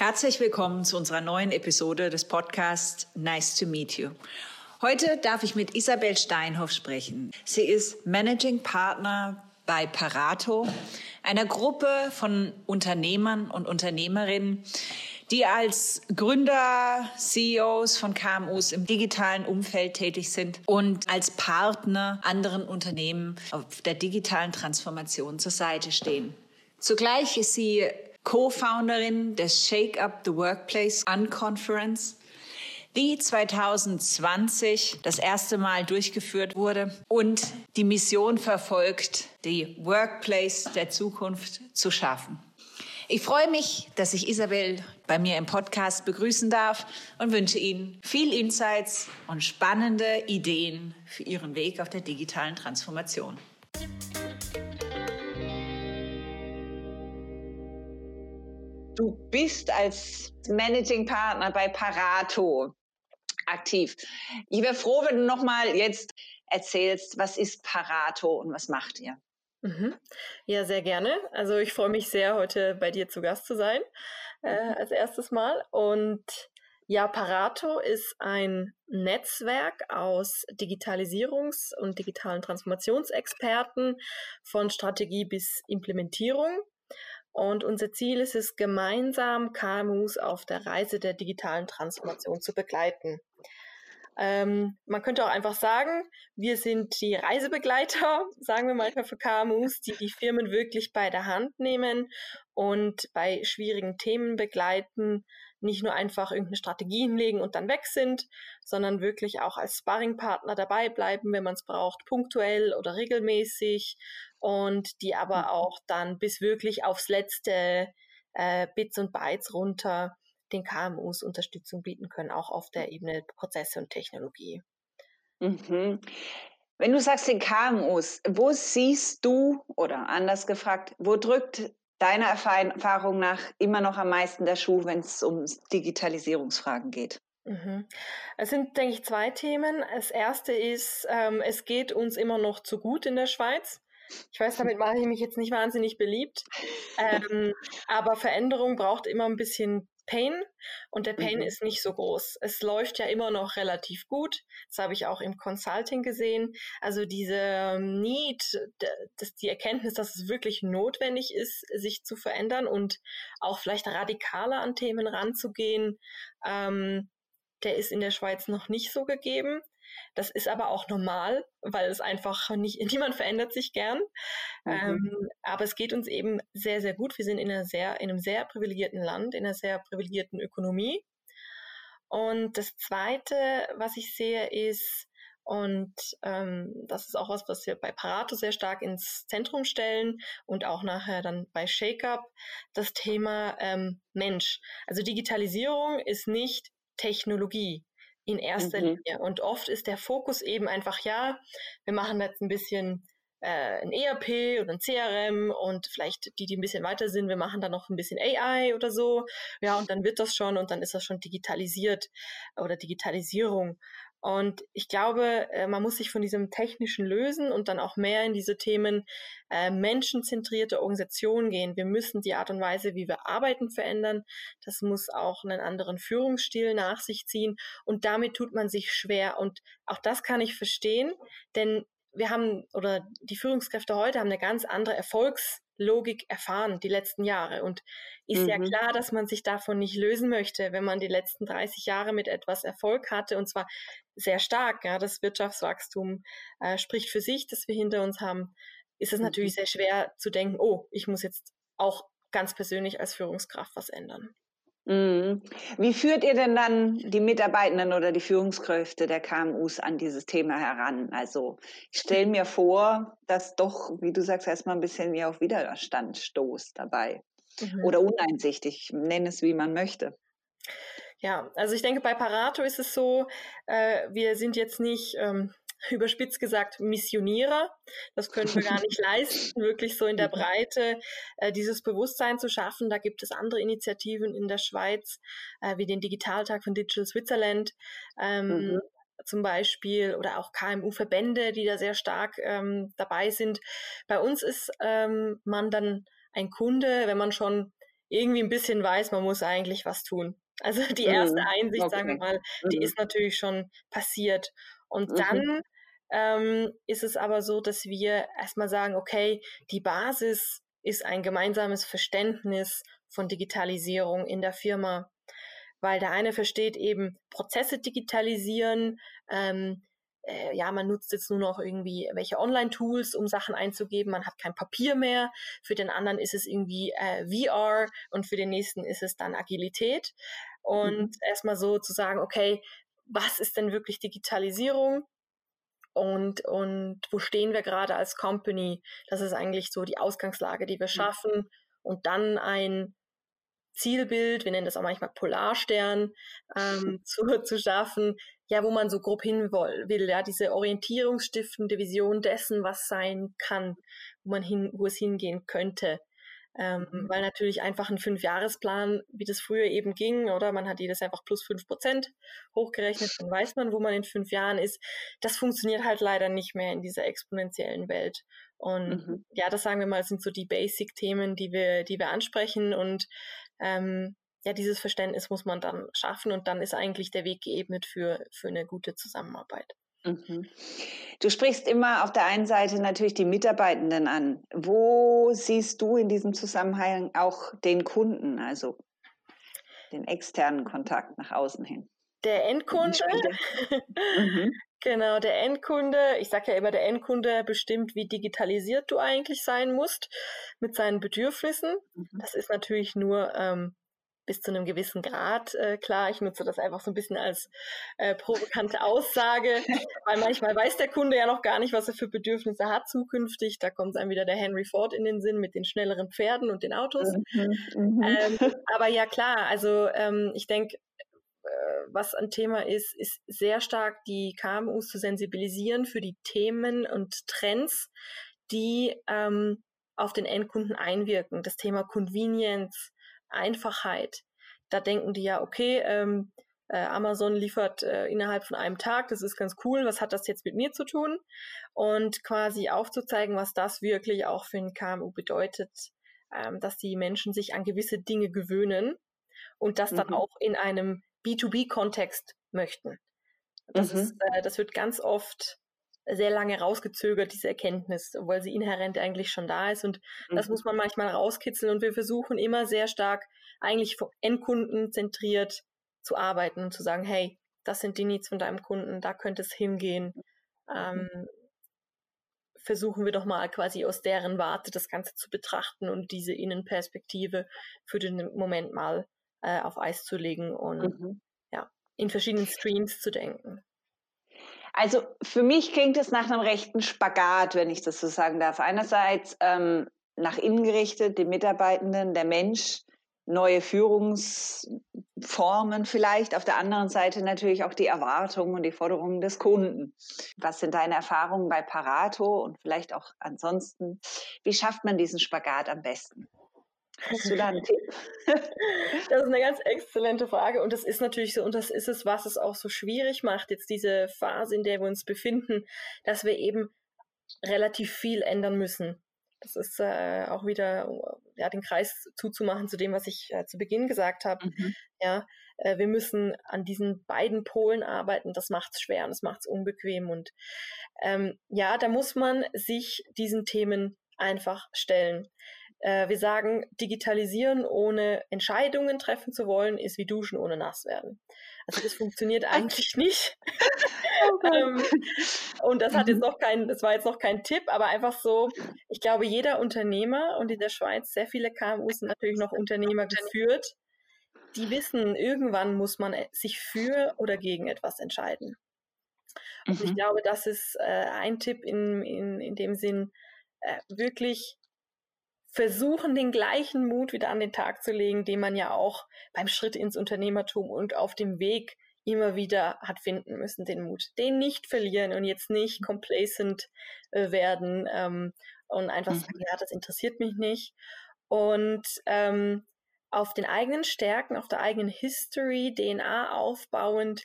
Herzlich willkommen zu unserer neuen Episode des Podcasts Nice to Meet You. Heute darf ich mit Isabel Steinhoff sprechen. Sie ist Managing Partner bei Parato, einer Gruppe von Unternehmern und Unternehmerinnen, die als Gründer, CEOs von KMUs im digitalen Umfeld tätig sind und als Partner anderen Unternehmen auf der digitalen Transformation zur Seite stehen. Zugleich ist sie Co-Founderin des Shake Up the Workplace Unconference, die 2020 das erste Mal durchgeführt wurde und die Mission verfolgt, die Workplace der Zukunft zu schaffen. Ich freue mich, dass ich Isabel bei mir im Podcast begrüßen darf und wünsche Ihnen viel Insights und spannende Ideen für Ihren Weg auf der digitalen Transformation. Du bist als Managing Partner bei Parato aktiv. Ich wäre froh, wenn du noch mal jetzt erzählst, was ist Parato und was macht ihr? Mhm. Ja, sehr gerne. Also ich freue mich sehr, heute bei dir zu Gast zu sein, äh, mhm. als erstes Mal. Und ja, Parato ist ein Netzwerk aus Digitalisierungs- und digitalen Transformationsexperten von Strategie bis Implementierung. Und unser Ziel ist es, gemeinsam KMUs auf der Reise der digitalen Transformation zu begleiten. Ähm, man könnte auch einfach sagen, wir sind die Reisebegleiter, sagen wir mal für KMUs, die die Firmen wirklich bei der Hand nehmen und bei schwierigen Themen begleiten, nicht nur einfach irgendeine Strategie hinlegen und dann weg sind, sondern wirklich auch als Sparringpartner dabei bleiben, wenn man es braucht, punktuell oder regelmäßig und die aber mhm. auch dann bis wirklich aufs letzte äh, Bits und Bytes runter den KMUs Unterstützung bieten können, auch auf der Ebene Prozesse und Technologie. Mhm. Wenn du sagst den KMUs, wo siehst du oder anders gefragt, wo drückt deiner Erfahrung nach immer noch am meisten der Schuh, wenn es um Digitalisierungsfragen geht? Mhm. Es sind, denke ich, zwei Themen. Das erste ist, ähm, es geht uns immer noch zu gut in der Schweiz. Ich weiß, damit mache ich mich jetzt nicht wahnsinnig beliebt. Ähm, aber Veränderung braucht immer ein bisschen Pain und der Pain mhm. ist nicht so groß. Es läuft ja immer noch relativ gut. Das habe ich auch im Consulting gesehen. Also diese ähm, Need, dass die Erkenntnis, dass es wirklich notwendig ist, sich zu verändern und auch vielleicht radikaler an Themen ranzugehen, ähm, der ist in der Schweiz noch nicht so gegeben. Das ist aber auch normal, weil es einfach nicht, niemand verändert sich gern. Mhm. Ähm, aber es geht uns eben sehr, sehr gut. Wir sind in, einer sehr, in einem sehr privilegierten Land, in einer sehr privilegierten Ökonomie. Und das Zweite, was ich sehe, ist, und ähm, das ist auch was, was wir bei Parato sehr stark ins Zentrum stellen und auch nachher dann bei ShakeUp, das Thema ähm, Mensch. Also Digitalisierung ist nicht Technologie in erster mhm. Linie. Und oft ist der Fokus eben einfach, ja, wir machen jetzt ein bisschen äh, ein ERP oder ein CRM und vielleicht die, die ein bisschen weiter sind, wir machen dann noch ein bisschen AI oder so. Ja, und dann wird das schon und dann ist das schon digitalisiert oder Digitalisierung. Und ich glaube, äh, man muss sich von diesem Technischen lösen und dann auch mehr in diese Themen äh, menschenzentrierte Organisation gehen. Wir müssen die Art und Weise, wie wir arbeiten, verändern. Das muss auch einen anderen Führungsstil nach sich ziehen. Und damit tut man sich schwer. Und auch das kann ich verstehen, denn wir haben, oder die Führungskräfte heute haben eine ganz andere Erfolgs- Logik erfahren die letzten Jahre. Und ist mhm. ja klar, dass man sich davon nicht lösen möchte, wenn man die letzten 30 Jahre mit etwas Erfolg hatte und zwar sehr stark. Ja, das Wirtschaftswachstum äh, spricht für sich, das wir hinter uns haben. Ist es mhm. natürlich sehr schwer zu denken, oh, ich muss jetzt auch ganz persönlich als Führungskraft was ändern. Mhm. Wie führt ihr denn dann die Mitarbeitenden oder die Führungskräfte der KMUs an dieses Thema heran? Also ich stelle mir vor, dass doch, wie du sagst, erstmal ein bisschen wie auf Widerstand stoßt dabei. Mhm. Oder uneinsichtig, nenne es wie man möchte. Ja, also ich denke, bei Parato ist es so, äh, wir sind jetzt nicht ähm, überspitzt gesagt Missionierer. Das können wir gar nicht leisten, wirklich so in der. Breite äh, dieses Bewusstsein zu schaffen. Da gibt es andere Initiativen in der Schweiz, äh, wie den Digitaltag von Digital Switzerland. Ähm, mhm. Zum Beispiel oder auch KMU-Verbände, die da sehr stark ähm, dabei sind. Bei uns ist ähm, man dann ein Kunde, wenn man schon irgendwie ein bisschen weiß, man muss eigentlich was tun. Also die erste mhm. Einsicht, okay. sagen wir mal, die mhm. ist natürlich schon passiert. Und mhm. dann ähm, ist es aber so, dass wir erstmal sagen, okay, die Basis ist ein gemeinsames Verständnis von Digitalisierung in der Firma. Weil der eine versteht eben Prozesse digitalisieren, ähm, äh, ja, man nutzt jetzt nur noch irgendwie welche Online-Tools, um Sachen einzugeben, man hat kein Papier mehr. Für den anderen ist es irgendwie äh, VR und für den nächsten ist es dann Agilität. Und mhm. erstmal so zu sagen, okay, was ist denn wirklich Digitalisierung? Und, und wo stehen wir gerade als Company? Das ist eigentlich so die Ausgangslage, die wir mhm. schaffen. Und dann ein Zielbild, wir nennen das auch manchmal Polarstern, ähm, zu, zu schaffen, ja, wo man so grob hin will, ja, diese orientierungsstiftende Vision dessen, was sein kann, wo man hin, wo es hingehen könnte. Ähm, mhm. Weil natürlich einfach ein Fünfjahresplan, wie das früher eben ging, oder man hat jedes einfach plus fünf Prozent hochgerechnet, dann weiß man, wo man in fünf Jahren ist. Das funktioniert halt leider nicht mehr in dieser exponentiellen Welt. Und mhm. ja, das sagen wir mal, sind so die Basic-Themen, die wir, die wir ansprechen. Und ähm, ja, dieses Verständnis muss man dann schaffen und dann ist eigentlich der Weg geebnet für, für eine gute Zusammenarbeit. Mhm. Du sprichst immer auf der einen Seite natürlich die Mitarbeitenden an. Wo siehst du in diesem Zusammenhang auch den Kunden, also den externen Kontakt nach außen hin? Der Endkunde, mhm. genau, der Endkunde, ich sage ja immer, der Endkunde bestimmt, wie digitalisiert du eigentlich sein musst mit seinen Bedürfnissen. Mhm. Das ist natürlich nur ähm, bis zu einem gewissen Grad äh, klar. Ich nutze das einfach so ein bisschen als äh, provokante Aussage, weil manchmal weiß der Kunde ja noch gar nicht, was er für Bedürfnisse hat zukünftig. Da kommt einem wieder der Henry Ford in den Sinn mit den schnelleren Pferden und den Autos. Mhm, mhm. ähm, aber ja klar, also ähm, ich denke, äh, was ein Thema ist, ist sehr stark die KMUs zu sensibilisieren für die Themen und Trends, die ähm, auf den Endkunden einwirken. Das Thema Convenience, Einfachheit. Da denken die ja, okay, ähm, äh, Amazon liefert äh, innerhalb von einem Tag, das ist ganz cool, was hat das jetzt mit mir zu tun? Und quasi aufzuzeigen, was das wirklich auch für ein KMU bedeutet, ähm, dass die Menschen sich an gewisse Dinge gewöhnen und das mhm. dann auch in einem B2B-Kontext möchten. Das, mhm. ist, äh, das wird ganz oft sehr lange rausgezögert, diese Erkenntnis, obwohl sie inhärent eigentlich schon da ist. Und mhm. das muss man manchmal rauskitzeln. Und wir versuchen immer sehr stark eigentlich Endkunden zentriert zu arbeiten und zu sagen, hey, das sind die Needs von deinem Kunden, da könnte es hingehen. Ähm, versuchen wir doch mal quasi aus deren Warte das Ganze zu betrachten und diese Innenperspektive für den Moment mal äh, auf Eis zu legen und mhm. ja, in verschiedenen Streams zu denken. Also für mich klingt es nach einem rechten Spagat, wenn ich das so sagen darf. Einerseits ähm, nach innen gerichtet, die Mitarbeitenden, der Mensch, neue Führungsformen vielleicht. Auf der anderen Seite natürlich auch die Erwartungen und die Forderungen des Kunden. Was sind deine Erfahrungen bei Parato und vielleicht auch ansonsten? Wie schafft man diesen Spagat am besten? Hast du da einen Tipp? Das ist eine ganz exzellente Frage und das ist natürlich so und das ist es, was es auch so schwierig macht, jetzt diese Phase, in der wir uns befinden, dass wir eben relativ viel ändern müssen. Das ist äh, auch wieder ja, den Kreis zuzumachen zu dem, was ich äh, zu Beginn gesagt habe. Mhm. Ja, äh, wir müssen an diesen beiden Polen arbeiten. Das macht es schwer und das macht es unbequem. Und ähm, ja, da muss man sich diesen Themen einfach stellen. Äh, wir sagen, digitalisieren ohne Entscheidungen treffen zu wollen, ist wie duschen ohne nass werden. Also das funktioniert eigentlich nicht. Oh ähm, und das hat jetzt mhm. noch kein, das war jetzt noch kein Tipp, aber einfach so, ich glaube, jeder Unternehmer und in der Schweiz sehr viele KMUs sind natürlich noch Unternehmer geführt, die wissen, irgendwann muss man äh, sich für oder gegen etwas entscheiden. Und mhm. ich glaube, das ist äh, ein Tipp in, in, in dem Sinn, äh, wirklich versuchen, den gleichen Mut wieder an den Tag zu legen, den man ja auch beim Schritt ins Unternehmertum und auf dem Weg immer wieder hat finden müssen, den Mut. Den nicht verlieren und jetzt nicht complacent äh, werden ähm, und einfach mhm. sagen, ja, das interessiert mich nicht. Und ähm, auf den eigenen Stärken, auf der eigenen History, DNA aufbauend,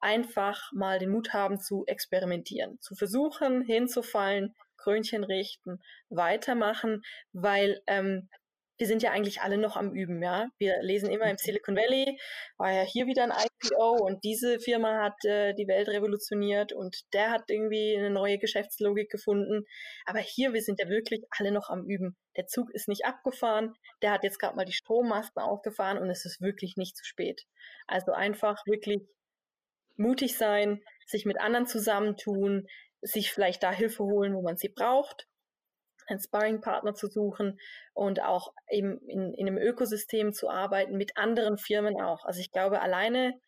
einfach mal den Mut haben zu experimentieren, zu versuchen, hinzufallen, Krönchen richten, weitermachen, weil ähm, wir sind ja eigentlich alle noch am Üben, ja. Wir lesen immer im mhm. Silicon Valley, war ja hier wieder ein IPO und diese Firma hat äh, die Welt revolutioniert und der hat irgendwie eine neue Geschäftslogik gefunden. Aber hier, wir sind ja wirklich alle noch am Üben. Der Zug ist nicht abgefahren, der hat jetzt gerade mal die Strommasten aufgefahren und es ist wirklich nicht zu spät. Also einfach wirklich mutig sein, sich mit anderen zusammentun, sich vielleicht da Hilfe holen, wo man sie braucht einen Sparringpartner zu suchen und auch eben in, in einem Ökosystem zu arbeiten, mit anderen Firmen auch. Also ich glaube, alleine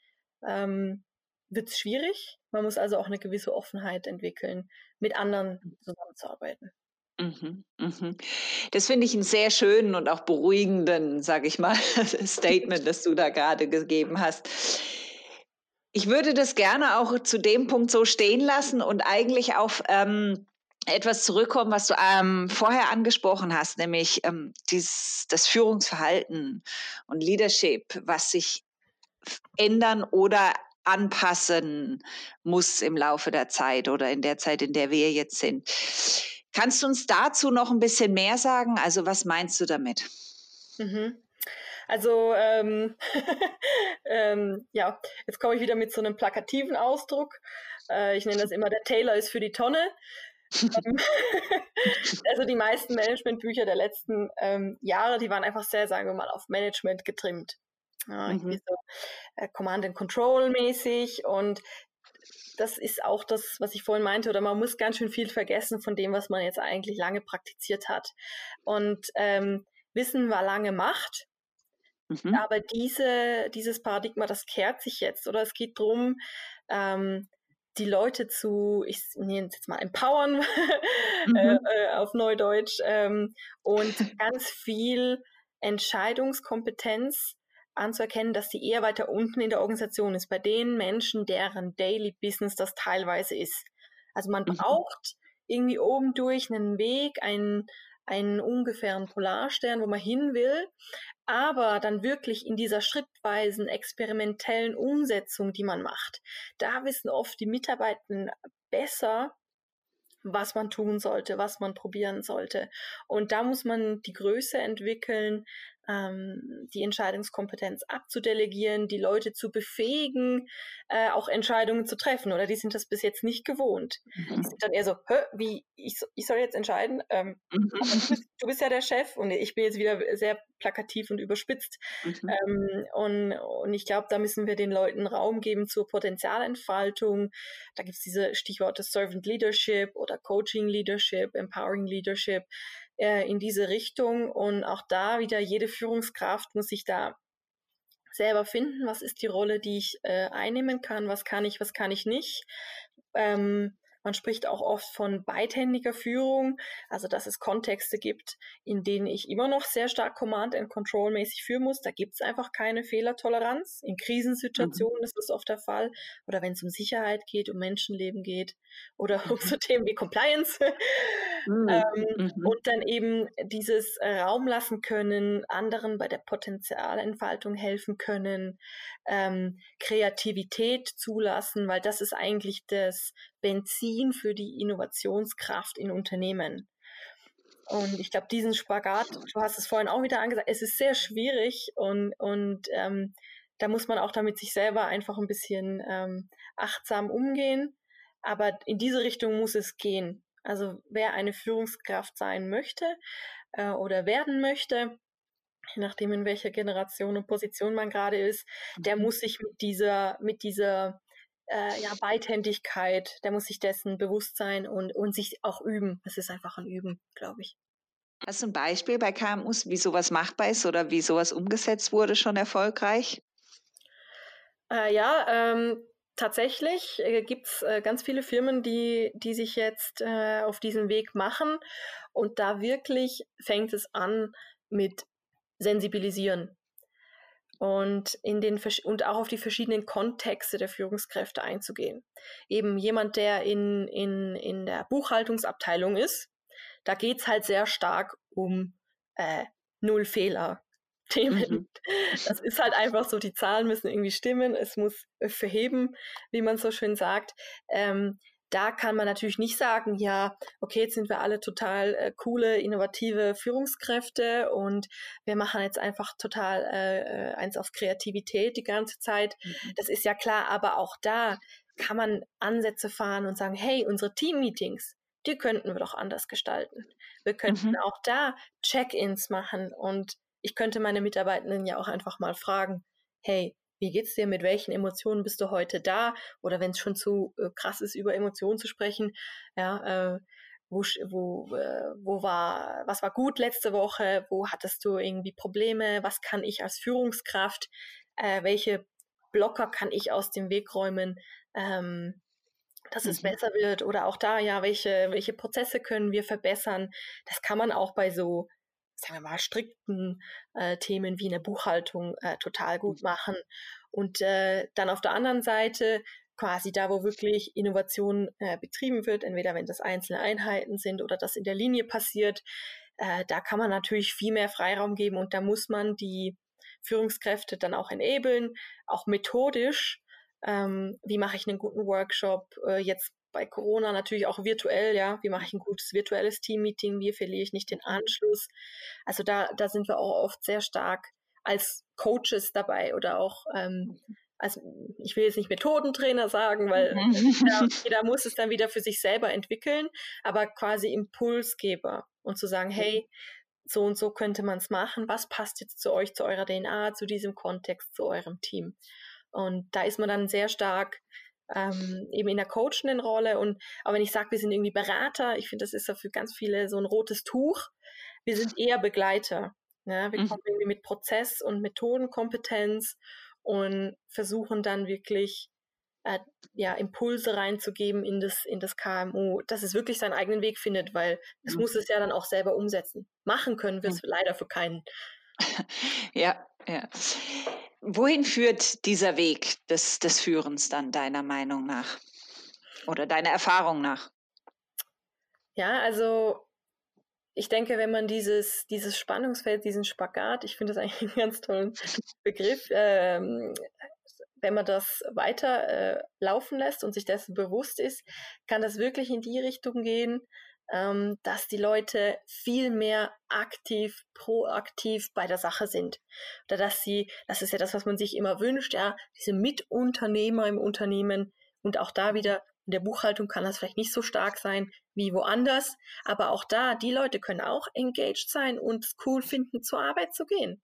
ähm, wird es schwierig. Man muss also auch eine gewisse Offenheit entwickeln, mit anderen zusammenzuarbeiten. Mhm, mhm. Das finde ich einen sehr schönen und auch beruhigenden, sage ich mal, Statement, das du da gerade gegeben hast. Ich würde das gerne auch zu dem Punkt so stehen lassen und eigentlich auf ähm, etwas zurückkommen, was du ähm, vorher angesprochen hast, nämlich ähm, dieses, das Führungsverhalten und Leadership, was sich ändern oder anpassen muss im Laufe der Zeit oder in der Zeit, in der wir jetzt sind. Kannst du uns dazu noch ein bisschen mehr sagen? Also was meinst du damit? Mhm. Also ähm, ähm, ja, jetzt komme ich wieder mit so einem plakativen Ausdruck. Äh, ich nenne das immer, der Taylor ist für die Tonne. Ähm, also die meisten Managementbücher der letzten ähm, Jahre, die waren einfach sehr, sagen wir mal, auf Management getrimmt. Ja, mhm. so, äh, Command and Control mäßig und das ist auch das, was ich vorhin meinte, oder man muss ganz schön viel vergessen von dem, was man jetzt eigentlich lange praktiziert hat. Und ähm, Wissen war lange Macht, mhm. aber diese, dieses Paradigma, das kehrt sich jetzt, oder es geht darum, ähm, die Leute zu, ich nenne es jetzt mal empowern mhm. äh, äh, auf Neudeutsch ähm, und ganz viel Entscheidungskompetenz anzuerkennen, dass die eher weiter unten in der Organisation ist, bei den Menschen, deren Daily Business das teilweise ist. Also man mhm. braucht irgendwie oben durch einen Weg, einen, einen ungefähren Polarstern, wo man hin will, aber dann wirklich in dieser schrittweisen experimentellen Umsetzung, die man macht, da wissen oft die Mitarbeitenden besser, was man tun sollte, was man probieren sollte. Und da muss man die Größe entwickeln, ähm, die Entscheidungskompetenz abzudelegieren, die Leute zu befähigen, äh, auch Entscheidungen zu treffen. Oder die sind das bis jetzt nicht gewohnt. Mhm. Die sind dann eher so, wie, ich, ich soll jetzt entscheiden? Ähm, mhm. du, bist, du, bist, ja der Chef und ich bin jetzt wieder sehr plakativ und überspitzt. Mhm. Ähm, und, und ich glaube, da müssen wir den Leuten Raum geben zur Potenzialentfaltung. Da gibt es diese Stichworte Servant Leadership oder Coaching Leadership, Empowering Leadership äh, in diese Richtung. Und auch da wieder jede Führungskraft muss sich da selber finden, was ist die Rolle, die ich äh, einnehmen kann, was kann ich, was kann ich nicht. Ähm, man spricht auch oft von beidhändiger Führung, also dass es Kontexte gibt, in denen ich immer noch sehr stark Command and Control mäßig führen muss. Da gibt es einfach keine Fehlertoleranz. In Krisensituationen mhm. ist das oft der Fall. Oder wenn es um Sicherheit geht, um Menschenleben geht oder um so Themen wie Compliance. Mhm. ähm, mhm. Und dann eben dieses Raum lassen können, anderen bei der Potenzialentfaltung helfen können, ähm, Kreativität zulassen, weil das ist eigentlich das Benzin für die Innovationskraft in Unternehmen. Und ich glaube, diesen Spagat, du hast es vorhin auch wieder angesagt, es ist sehr schwierig und, und ähm, da muss man auch damit sich selber einfach ein bisschen ähm, achtsam umgehen. Aber in diese Richtung muss es gehen. Also wer eine Führungskraft sein möchte äh, oder werden möchte, je nachdem in welcher Generation und Position man gerade ist, der mhm. muss sich mit dieser, mit dieser äh, ja, Beidhändigkeit, der muss sich dessen bewusst sein und, und sich auch üben. Es ist einfach ein Üben, glaube ich. Hast du ein Beispiel bei KMUs, wie sowas machbar ist oder wie sowas umgesetzt wurde schon erfolgreich? Äh, ja, ähm, tatsächlich äh, gibt es äh, ganz viele Firmen, die, die sich jetzt äh, auf diesen Weg machen. Und da wirklich fängt es an mit Sensibilisieren und in den und auch auf die verschiedenen Kontexte der Führungskräfte einzugehen. Eben jemand, der in, in, in der Buchhaltungsabteilung ist, da geht es halt sehr stark um äh, Null Fehler. Themen. Mhm. Das ist halt einfach so, die Zahlen müssen irgendwie stimmen, es muss verheben, wie man so schön sagt. Ähm, da kann man natürlich nicht sagen, ja, okay, jetzt sind wir alle total äh, coole, innovative Führungskräfte und wir machen jetzt einfach total äh, äh eins auf Kreativität die ganze Zeit. Mhm. Das ist ja klar, aber auch da kann man Ansätze fahren und sagen, hey, unsere Team-Meetings, die könnten wir doch anders gestalten. Wir könnten mhm. auch da Check-ins machen und ich könnte meine Mitarbeitenden ja auch einfach mal fragen, hey, wie geht's dir? Mit welchen Emotionen bist du heute da? Oder wenn es schon zu äh, krass ist, über Emotionen zu sprechen, ja, äh, wo, wo, äh, wo war, was war gut letzte Woche? Wo hattest du irgendwie Probleme? Was kann ich als Führungskraft? Äh, welche Blocker kann ich aus dem Weg räumen? Ähm, dass es mhm. besser wird oder auch da, ja, welche, welche Prozesse können wir verbessern? Das kann man auch bei so, sagen wir mal, strikten äh, Themen wie in der Buchhaltung äh, total gut mhm. machen. Und äh, dann auf der anderen Seite quasi da, wo wirklich Innovation äh, betrieben wird, entweder wenn das einzelne Einheiten sind oder das in der Linie passiert, äh, da kann man natürlich viel mehr Freiraum geben und da muss man die Führungskräfte dann auch enablen, auch methodisch ähm, wie mache ich einen guten Workshop, äh, jetzt bei Corona natürlich auch virtuell, ja, wie mache ich ein gutes virtuelles Team-Meeting, wie verliere ich nicht den Anschluss. Also da, da sind wir auch oft sehr stark als Coaches dabei oder auch ähm, also ich will jetzt nicht Methodentrainer sagen, weil mhm. jeder, jeder, muss es dann wieder für sich selber entwickeln, aber quasi Impulsgeber und zu sagen, hey, so und so könnte man es machen, was passt jetzt zu euch, zu eurer DNA, zu diesem Kontext, zu eurem Team. Und da ist man dann sehr stark ähm, eben in der coachenden Rolle. Und aber wenn ich sage, wir sind irgendwie Berater, ich finde, das ist ja für ganz viele so ein rotes Tuch. Wir sind eher Begleiter. Ja? Wir mhm. kommen irgendwie mit Prozess- und Methodenkompetenz und versuchen dann wirklich äh, ja, Impulse reinzugeben in das, in das KMU, dass es wirklich seinen eigenen Weg findet, weil es mhm. muss es ja dann auch selber umsetzen. Machen können wir es mhm. leider für keinen. Ja, ja. Wohin führt dieser Weg des, des Führens dann deiner Meinung nach oder deiner Erfahrung nach? Ja, also ich denke, wenn man dieses, dieses Spannungsfeld, diesen Spagat, ich finde das eigentlich einen ganz tollen Begriff, ähm, wenn man das weiter äh, laufen lässt und sich dessen bewusst ist, kann das wirklich in die Richtung gehen, ähm, dass die Leute viel mehr aktiv, proaktiv bei der Sache sind. Oder dass sie, das ist ja das, was man sich immer wünscht, ja, diese Mitunternehmer im Unternehmen und auch da wieder in der Buchhaltung kann das vielleicht nicht so stark sein wie woanders, aber auch da, die Leute können auch engaged sein und es cool finden, zur Arbeit zu gehen.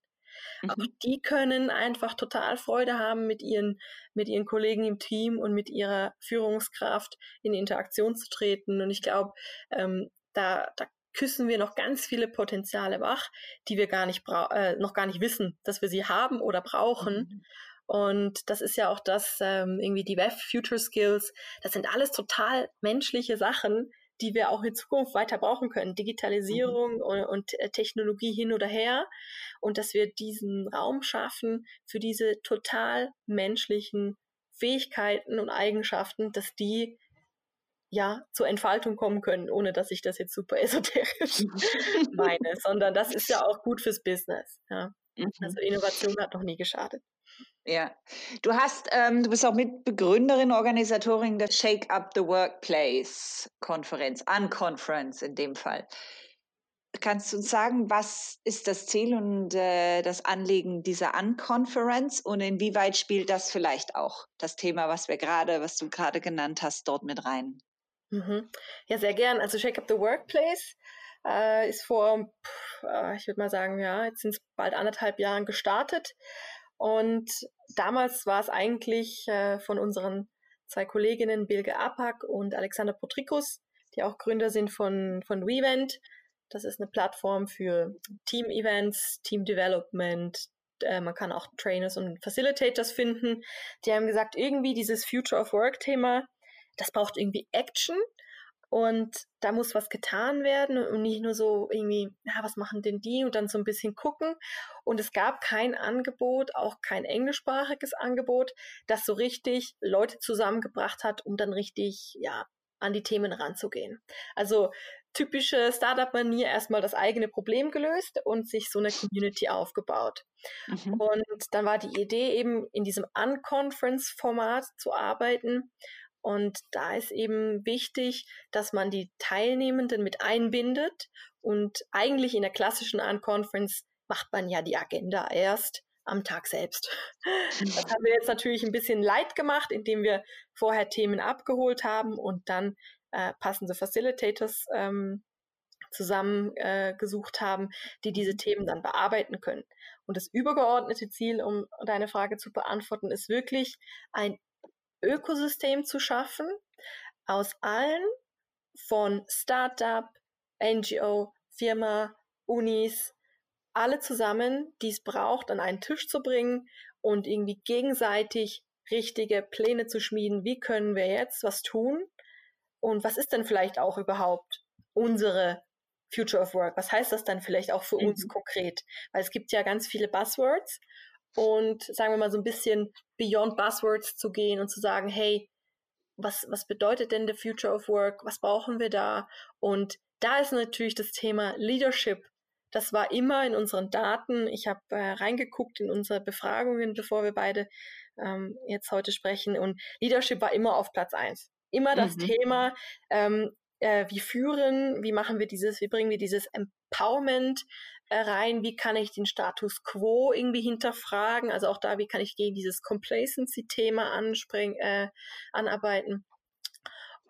Mhm. Auch die können einfach total Freude haben, mit ihren, mit ihren Kollegen im Team und mit ihrer Führungskraft in Interaktion zu treten. Und ich glaube, ähm, da, da küssen wir noch ganz viele Potenziale wach, die wir gar nicht äh, noch gar nicht wissen, dass wir sie haben oder brauchen. Mhm. Und das ist ja auch das, ähm, irgendwie die Web Future Skills, das sind alles total menschliche Sachen, die wir auch in Zukunft weiter brauchen können. Digitalisierung mhm. und, und, äh, Technologie hin oder her. Und dass wir diesen Raum schaffen für diese total menschlichen Fähigkeiten und Eigenschaften, dass die ja zur Entfaltung kommen können, ohne dass ich das jetzt super esoterisch meine, sondern das ist ja auch gut fürs Business. Ja. Also mhm. Innovation hat noch nie geschadet. Ja, du hast, ähm, du bist auch Mitbegründerin, Organisatorin der Shake Up the Workplace Konferenz, Unconference in dem Fall. Kannst du uns sagen, was ist das Ziel und äh, das Anliegen dieser Unconference und inwieweit spielt das vielleicht auch das Thema, was wir gerade, was du gerade genannt hast, dort mit rein? Mhm. Ja, sehr gern. Also Shake Up the Workplace äh, ist vor, pff, äh, ich würde mal sagen, ja, jetzt sind es bald anderthalb Jahren gestartet. Und damals war es eigentlich äh, von unseren zwei Kolleginnen Bilge Apak und Alexander Potrikus, die auch Gründer sind von, von WeVent. Das ist eine Plattform für Team-Events, Team-Development. Äh, man kann auch Trainers und Facilitators finden. Die haben gesagt, irgendwie dieses Future of Work-Thema, das braucht irgendwie Action. Und da muss was getan werden und nicht nur so irgendwie, ja, was machen denn die und dann so ein bisschen gucken. Und es gab kein Angebot, auch kein englischsprachiges Angebot, das so richtig Leute zusammengebracht hat, um dann richtig, ja, an die Themen ranzugehen. Also typische Startup-Manier erstmal das eigene Problem gelöst und sich so eine Community aufgebaut. Mhm. Und dann war die Idee eben in diesem Unconference-Format zu arbeiten Und da ist eben wichtig, dass man die Teilnehmenden mit einbindet. Und eigentlich in der klassischen Unconference macht man ja die Agenda erst am Tag selbst. Das haben wir jetzt natürlich ein bisschen leid gemacht, indem wir vorher Themen abgeholt haben und dann äh, passende Facilitators ähm, zusammengesucht äh, haben, die diese mhm. Themen dann bearbeiten können. Und das übergeordnete Ziel, um deine Frage zu beantworten, ist wirklich ein Ökosystem zu schaffen aus allen von Startup, NGO, Firma, Unis, alle zusammen, die es braucht, an einen Tisch zu bringen und irgendwie gegenseitig richtige Pläne zu schmieden. Wie können wir jetzt was tun? Und was ist denn vielleicht auch überhaupt unsere Future of Work? Was heißt das dann vielleicht auch für mhm. uns konkret? Weil es gibt ja ganz viele Buzzwords und sagen wir mal so ein bisschen beyond Buzzwords zu gehen und zu sagen, hey, was, was bedeutet denn the Future of Work? Was brauchen wir da? Und da ist natürlich das Thema Leadership. Das war immer in unseren Daten. Ich habe äh, reingeguckt in unsere Befragungen, bevor wir beide ähm, jetzt heute sprechen. Und Leadership war immer auf Platz eins. Immer das mhm. Thema, ähm, äh, wie führen, wie machen wir dieses, wie bringen wir dieses Empowerment rein, wie kann ich den Status quo irgendwie hinterfragen, also auch da, wie kann ich gegen dieses Complacency-Thema anspringen, äh, anarbeiten.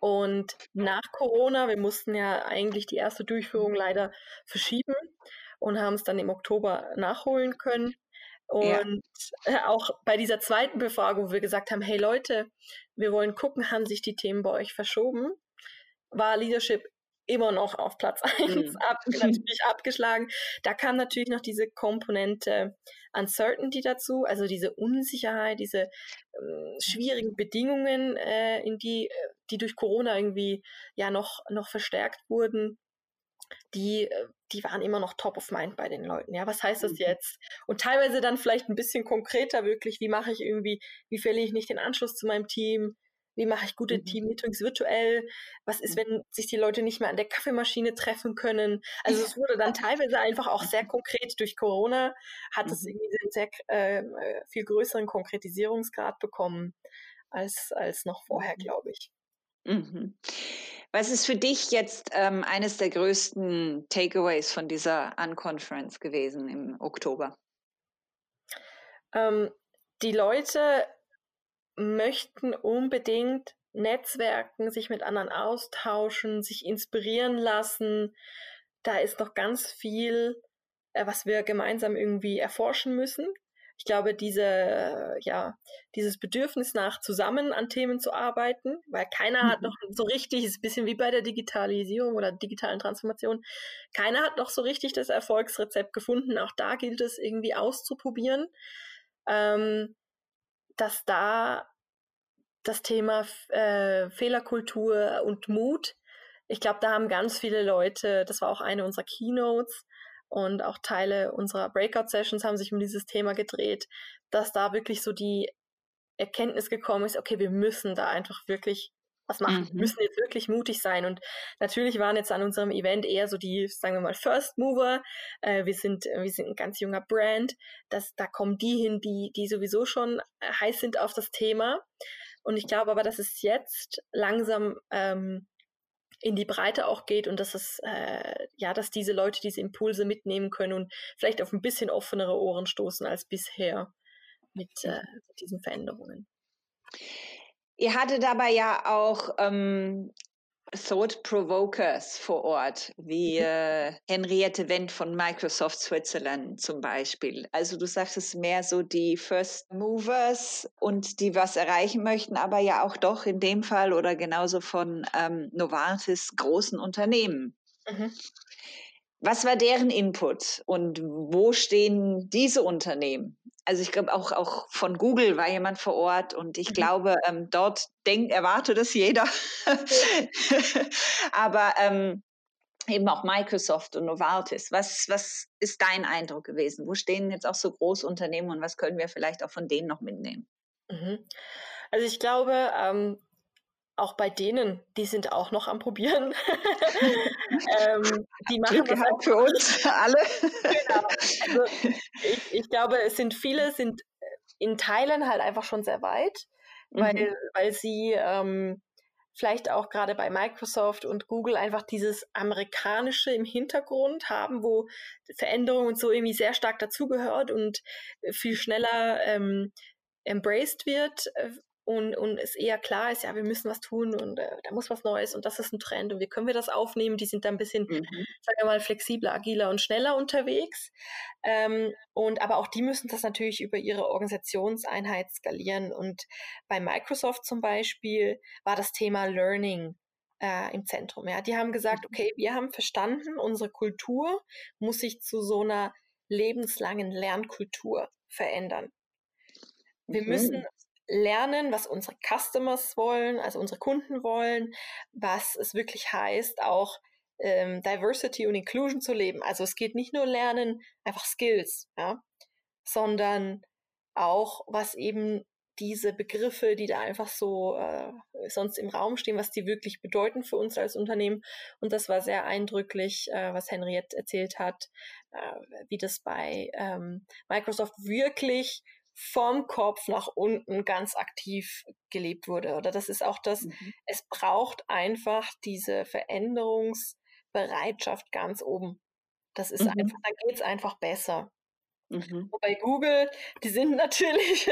Und nach Corona, wir mussten ja eigentlich die erste Durchführung leider verschieben und haben es dann im Oktober nachholen können. Und ja. auch bei dieser zweiten Befragung, wo wir gesagt haben, hey Leute, wir wollen gucken, haben sich die Themen bei euch verschoben? war Leadership immer noch auf Platz 1 mhm. ab, natürlich abgeschlagen. Da kam natürlich noch diese Komponente Uncertainty dazu, also diese Unsicherheit, diese äh, schwierigen Bedingungen, äh, in die, äh, die durch Corona irgendwie ja noch, noch verstärkt wurden. Die, äh, die waren immer noch top of mind bei den Leuten. Ja, was heißt das mhm. jetzt? Und teilweise dann vielleicht ein bisschen konkreter wirklich, wie mache ich irgendwie, wie verliere ich nicht den Anschluss zu meinem Team? Wie mache ich gute mhm. Team-Meetings virtuell? Was ist, mhm. wenn sich die Leute nicht mehr an der Kaffeemaschine treffen können? Also es wurde dann teilweise einfach auch sehr konkret durch Corona, hat es mhm. irgendwie einen sehr ähm, äh, viel größeren Konkretisierungsgrad bekommen als, als noch vorher, mhm. glaube ich. Mhm. Was ist für dich jetzt ähm, eines der größten Takeaways von dieser Unconference gewesen im Oktober? Ähm, die Leute möchten unbedingt Netzwerken, sich mit anderen austauschen, sich inspirieren lassen. Da ist noch ganz viel, äh, was wir gemeinsam irgendwie erforschen müssen. Ich glaube, diese, ja, dieses Bedürfnis nach zusammen an Themen zu arbeiten, weil keiner mhm. hat noch so richtig, ist ein bisschen wie bei der Digitalisierung oder digitalen Transformation, keiner hat noch so richtig das Erfolgsrezept gefunden. Auch da gilt es irgendwie auszuprobieren. Ähm, dass da das Thema äh, Fehlerkultur und Mut, ich glaube, da haben ganz viele Leute, das war auch eine unserer Keynotes und auch Teile unserer Breakout-Sessions haben sich um dieses Thema gedreht, dass da wirklich so die Erkenntnis gekommen ist, okay, wir müssen da einfach wirklich was machen. Mhm. Wir müssen jetzt wirklich mutig sein. Und natürlich waren jetzt an unserem Event eher so die, sagen wir mal, First Mover. Äh, wir sind, wir sind ein ganz junger Brand. Das, da kommen die hin, die, die sowieso schon äh, heiß sind auf das Thema. Und ich glaube aber, dass es jetzt langsam ähm, in die Breite auch geht und dass es äh, ja, dass diese Leute diese Impulse mitnehmen können und vielleicht auf ein bisschen offenere Ohren stoßen als bisher mit, äh, mit diesen Veränderungen. Ihr hattet dabei ja auch ähm, Thought Provokers vor Ort, wie mhm. äh, Henriette Wendt von Microsoft Switzerland zum Beispiel. Also du sagtest mehr so die First Movers und die was erreichen möchten, aber ja auch doch in dem Fall oder genauso von ähm, Novartis großen Unternehmen. Mhm. Was war deren Input und wo stehen diese Unternehmen? Also ich glaube auch, auch von Google war jemand vor Ort und ich mhm. glaube, ähm, dort denkt, erwartet es jeder. Aber ähm, eben auch Microsoft und Novartis. Was, was ist dein Eindruck gewesen? Wo stehen jetzt auch so Großunternehmen und was können wir vielleicht auch von denen noch mitnehmen? Mhm. Also ich glaube, ähm, auch bei denen, die sind auch noch am Probieren. ähm, die machen Glück das für uns alle. genau. Also ich, ich, glaube, es sind viele, sind in Teilen halt einfach schon sehr weit, mhm. weil, weil sie ähm, vielleicht auch gerade bei Microsoft und Google einfach dieses amerikanische im Hintergrund haben, wo Veränderung und so irgendwie sehr stark dazugehört und viel schneller ähm, embraced wird äh, und, und es eher klar ist, ja, wir müssen was tun und äh, da muss was Neues und das ist ein Trend und wie können wir das aufnehmen? Die sind da ein bisschen, mhm. sagen wir mal, flexibler, agiler und schneller unterwegs. Ähm, und aber auch die müssen das natürlich über ihre Organisationseinheit skalieren. Und bei Microsoft zum Beispiel war das Thema Learning äh, im Zentrum. Ja, die haben gesagt, mhm. okay, wir haben verstanden, unsere Kultur muss sich zu so einer lebenslangen Lernkultur verändern. Wir mhm. müssen lernen, was unsere Customers wollen, also unsere Kunden wollen, was es wirklich heißt, auch ähm, Diversity und Inclusion zu leben. Also es geht nicht nur lernen, einfach Skills, ja, sondern auch, was eben diese Begriffe, die da einfach so äh, sonst im Raum stehen, was die wirklich bedeuten für uns als Unternehmen. Und das war sehr eindrücklich, äh, was Henriette erzählt hat, äh, wie das bei ähm, Microsoft wirklich vom Kopf nach unten ganz aktiv gelebt wurde. Oder das ist auch das, mhm. es braucht einfach diese Veränderungsbereitschaft ganz oben. Das ist mhm. einfach, da geht es einfach besser. Mhm. Wobei Google, die sind natürlich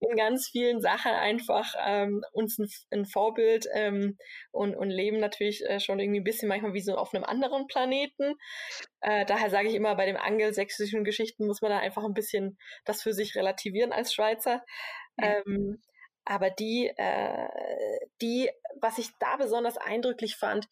in ganz vielen Sachen einfach ähm, uns ein, ein Vorbild ähm, und, und leben natürlich äh, schon irgendwie ein bisschen manchmal wie so auf einem anderen Planeten. Äh, daher sage ich immer, bei den angelsächsischen Geschichten muss man da einfach ein bisschen das für sich relativieren als Schweizer. Ja. Ähm, aber die, äh, die, was ich da besonders eindrücklich fand,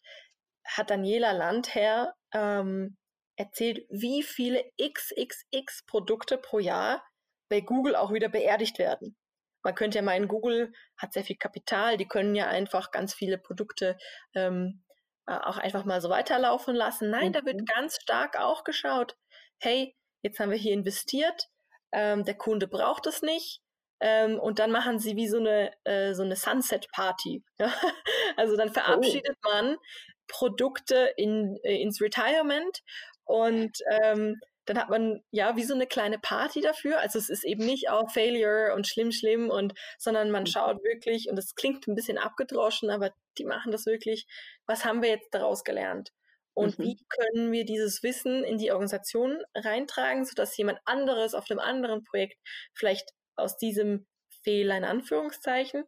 hat Daniela Landherr ähm, erzählt, wie viele XXX Produkte pro Jahr bei Google auch wieder beerdigt werden. Man könnte ja meinen, Google hat sehr viel Kapital, die können ja einfach ganz viele Produkte ähm, äh, auch einfach mal so weiterlaufen lassen. Nein, mhm. da wird mhm. ganz stark auch geschaut, hey, jetzt haben wir hier investiert, ähm, der Kunde braucht es nicht. Ähm, und dann machen sie wie so eine, äh, so eine Sunset-Party. Also dann oh. verabschiedet oh. man Produkte in, äh, ins Retirement und ähm, dann hat man ja wie so eine kleine Party dafür. Also es ist eben nicht auch Failure und schlimm, schlimm und, sondern man mhm. schaut wirklich, und es klingt ein bisschen abgedroschen, aber die machen das wirklich. Was haben wir jetzt daraus gelernt? Und mhm. wie können wir dieses Wissen in die Organisation reintragen, sodass jemand anderes auf einem anderen Projekt vielleicht aus diesem Fehler in Anführungszeichen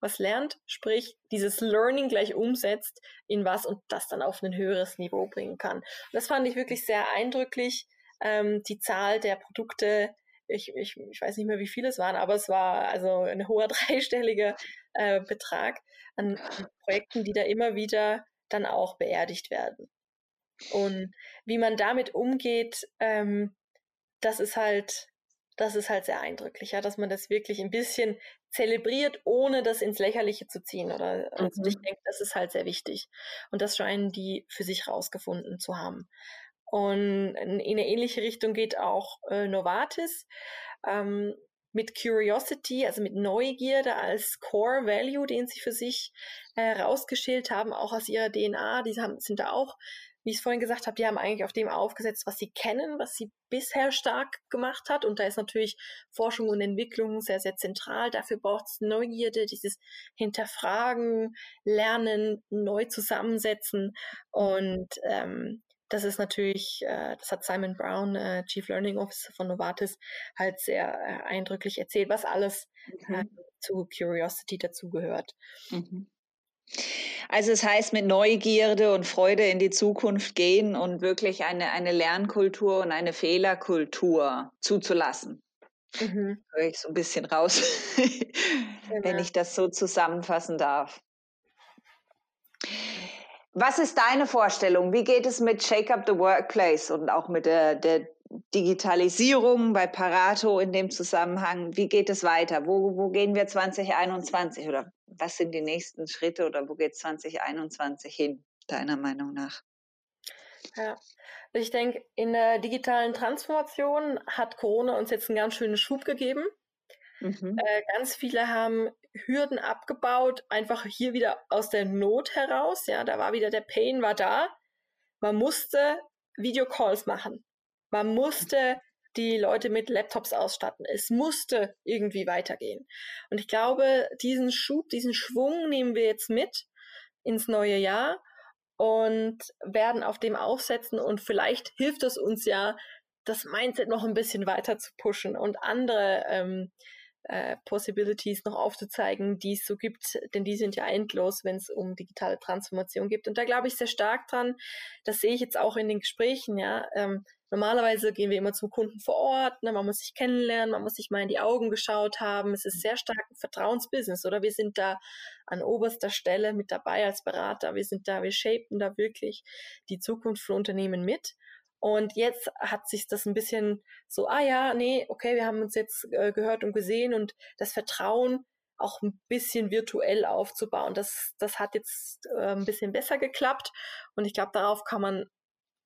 was lernt, sprich dieses Learning gleich umsetzt in was und das dann auf ein höheres Niveau bringen kann. Und das fand ich wirklich sehr eindrücklich. Ähm, die Zahl der Produkte, ich, ich, ich weiß nicht mehr, wie viele es waren, aber es war also ein hoher dreistelliger äh, Betrag an, an Projekten, die da immer wieder dann auch beerdigt werden. Und wie man damit umgeht, ähm, das ist halt, das ist halt sehr eindrücklich, ja, dass man das wirklich ein bisschen zelebriert, ohne das ins Lächerliche zu ziehen. Oder also ich mhm. denke, das ist halt sehr wichtig. Und das scheinen die für sich rausgefunden zu haben. Und in eine ähnliche Richtung geht auch äh, Novartis. Ähm, mit Curiosity, also mit Neugierde als Core Value, den sie für sich äh, rausgeschält haben, auch aus ihrer DNA. Die haben, sind da auch wie ich es vorhin gesagt habe, die haben eigentlich auf dem aufgesetzt, was sie kennen, was sie bisher stark gemacht hat. Und da ist natürlich Forschung und Entwicklung sehr, sehr zentral. Dafür braucht es Neugierde, dieses Hinterfragen, Lernen, neu zusammensetzen. Und ähm, das ist natürlich, äh, das hat Simon Brown, äh, Chief Learning Officer von Novartis, halt sehr äh, eindrücklich erzählt, was alles mhm. äh, zu Curiosity dazugehört. Mhm. Also es heißt mit Neugierde und Freude in die Zukunft gehen und wirklich eine, eine Lernkultur und eine Fehlerkultur zuzulassen. Mhm. Höre ich so ein bisschen raus, genau. wenn ich das so zusammenfassen darf. Was ist deine Vorstellung? Wie geht es mit Shake Up the Workplace und auch mit der, der Digitalisierung bei Parato in dem Zusammenhang? Wie geht es weiter? Wo, wo gehen wir 2021 oder was sind die nächsten Schritte oder wo geht 2021 hin, deiner Meinung nach? Ja, also ich denke, in der digitalen Transformation hat Corona uns jetzt einen ganz schönen Schub gegeben. Mhm. Äh, ganz viele haben Hürden abgebaut, einfach hier wieder aus der Not heraus. Ja, da war wieder der Pain war da. Man musste Videocalls machen. Man musste die Leute mit Laptops ausstatten. Es musste irgendwie weitergehen. Und ich glaube, diesen Schub, diesen Schwung nehmen wir jetzt mit ins neue Jahr und werden auf dem aufsetzen und vielleicht hilft es uns ja, das Mindset noch ein bisschen weiter zu pushen und andere ähm, äh, Possibilities noch aufzuzeigen, die es so gibt, denn die sind ja endlos, wenn es um digitale Transformation geht. Und da glaube ich sehr stark dran. Das sehe ich jetzt auch in den Gesprächen. Ja, ähm, normalerweise gehen wir immer zum Kunden vor Ort. Ne? Man muss sich kennenlernen, man muss sich mal in die Augen geschaut haben. Es ist sehr stark ein Vertrauensbusiness, oder? Wir sind da an oberster Stelle mit dabei als Berater. Wir sind da, wir shapen da wirklich die Zukunft von Unternehmen mit. Und jetzt hat sich das ein bisschen so, ah ja, nee, okay, wir haben uns jetzt äh, gehört und gesehen und das Vertrauen auch ein bisschen virtuell aufzubauen. Das, das hat jetzt äh, ein bisschen besser geklappt und ich glaube, darauf kann man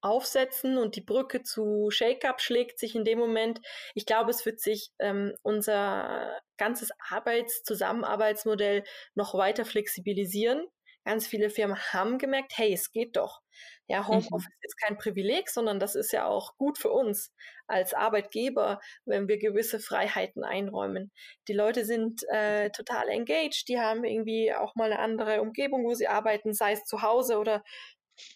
aufsetzen und die Brücke zu Shake-up schlägt sich in dem Moment. Ich glaube, es wird sich ähm, unser ganzes Arbeits-, Zusammenarbeitsmodell noch weiter flexibilisieren. Ganz viele Firmen haben gemerkt, hey, es geht doch. Ja, mhm. Homeoffice mhm. ist kein Privileg, sondern das ist ja auch gut für uns als Arbeitgeber, wenn wir gewisse Freiheiten einräumen. Die Leute sind äh, total engaged, die haben irgendwie auch mal eine andere Umgebung, wo sie arbeiten, sei es zu Hause oder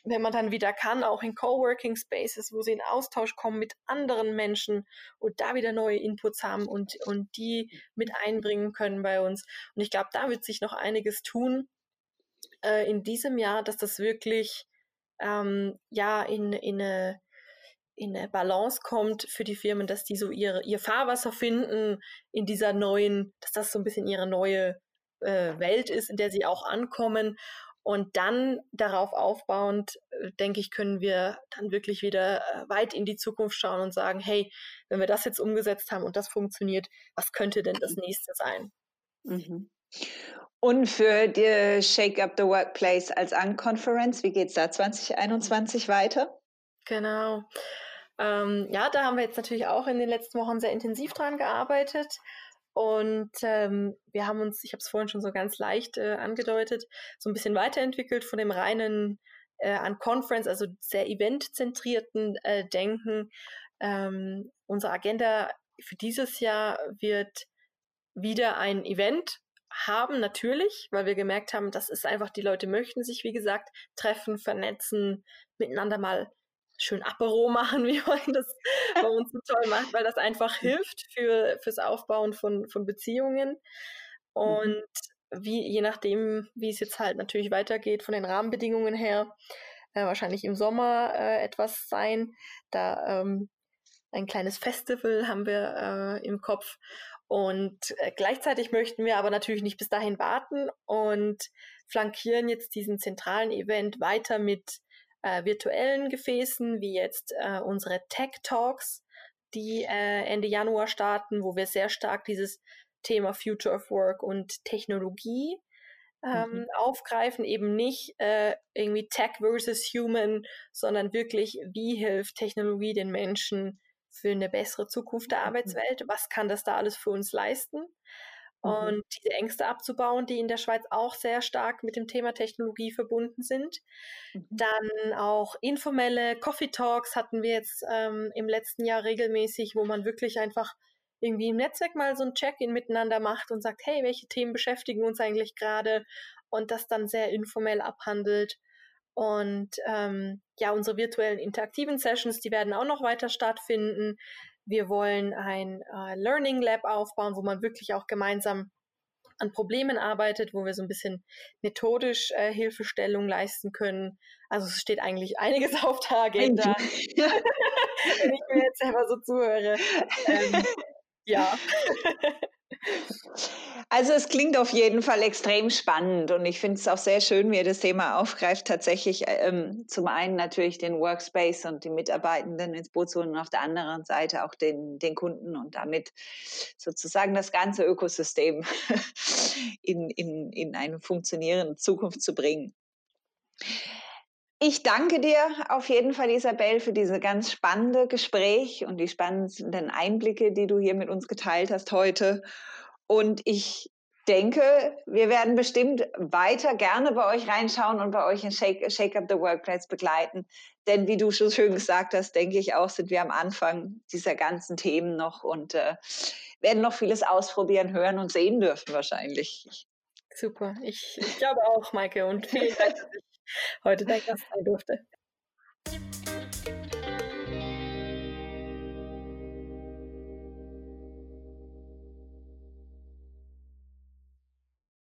wenn man dann wieder kann, auch in Coworking Spaces, wo sie in Austausch kommen mit anderen Menschen und da wieder neue Inputs haben und, und die mit einbringen können bei uns. Und ich glaube, da wird sich noch einiges tun äh, in diesem Jahr, dass das wirklich ähm, ja in, in eine in eine Balance kommt für die Firmen, dass die so ihre, ihr Fahrwasser finden in dieser neuen, dass das so ein bisschen ihre neue äh, Welt ist, in der sie auch ankommen. Und dann darauf aufbauend, äh, denke ich, können wir dann wirklich wieder äh, weit in die Zukunft schauen und sagen, hey, wenn wir das jetzt umgesetzt haben und das funktioniert, was könnte denn das nächste sein? Mhm. Und für die Shake Up the Workplace als Unconference, wie geht es da 2021 weiter? Genau. Ähm, ja, da haben wir jetzt natürlich auch in den letzten Wochen sehr intensiv dran gearbeitet. Und ähm, wir haben uns, ich habe es vorhin schon so ganz leicht äh, angedeutet, so ein bisschen weiterentwickelt von dem reinen äh, an Conference, also sehr eventzentrierten äh, Denken. Ähm, unsere Agenda für dieses Jahr wird wieder ein Event haben, natürlich, weil wir gemerkt haben, das ist einfach, die Leute möchten sich, wie gesagt, treffen, vernetzen, miteinander mal schön Apero machen, wie man das bei uns so toll macht, weil das einfach hilft für, fürs Aufbauen von, von Beziehungen. Und mhm. wie, je nachdem, wie es jetzt halt natürlich weitergeht von den Rahmenbedingungen her, äh, wahrscheinlich im Sommer äh, etwas sein. Da ähm, ein kleines Festival haben wir äh, im Kopf. Und äh, gleichzeitig möchten wir aber natürlich nicht bis dahin warten und flankieren jetzt diesen zentralen Event weiter mit äh, virtuellen Gefäßen, wie jetzt äh, unsere Tech Talks, die äh, Ende Januar starten, wo wir sehr stark dieses Thema Future of Work und Technologie ähm, mhm. aufgreifen, eben nicht äh, irgendwie Tech versus Human, sondern wirklich, wie hilft Technologie den Menschen, für eine bessere Zukunft der mhm. Arbeitswelt. Was kann das da alles für uns leisten? Mhm. Und diese Ängste abzubauen, die in der Schweiz auch sehr stark mit dem Thema Technologie verbunden sind. Mhm. Dann auch informelle Coffee Talks hatten wir jetzt ähm, im letzten Jahr regelmäßig, wo man wirklich einfach irgendwie im Netzwerk mal so ein Check-in miteinander macht und sagt, hey, welche Themen beschäftigen uns eigentlich gerade? Und das dann sehr informell abhandelt. Und ähm, ja, unsere virtuellen interaktiven Sessions, die werden auch noch weiter stattfinden. Wir wollen ein äh, Learning Lab aufbauen, wo man wirklich auch gemeinsam an Problemen arbeitet, wo wir so ein bisschen methodisch äh, Hilfestellung leisten können. Also es steht eigentlich einiges auf der Agenda, wenn ich mir jetzt selber so zuhöre. Ähm, ja. Also es klingt auf jeden Fall extrem spannend und ich finde es auch sehr schön, wie ihr das Thema aufgreift, tatsächlich ähm, zum einen natürlich den Workspace und die Mitarbeitenden ins Boot zu und auf der anderen Seite auch den, den Kunden und damit sozusagen das ganze Ökosystem in, in, in eine funktionierende Zukunft zu bringen. Ich danke dir auf jeden Fall, Isabel, für diese ganz spannende Gespräch und die spannenden Einblicke, die du hier mit uns geteilt hast heute. Und ich denke, wir werden bestimmt weiter gerne bei euch reinschauen und bei euch in Shake, Shake Up the Workplace begleiten. Denn wie du schon schön gesagt hast, denke ich auch, sind wir am Anfang dieser ganzen Themen noch und äh, werden noch vieles ausprobieren, hören und sehen dürfen wahrscheinlich. Super. Ich, ich glaube auch, Maike. Und vielen Dank, dass ich heute dein Gast sein durfte.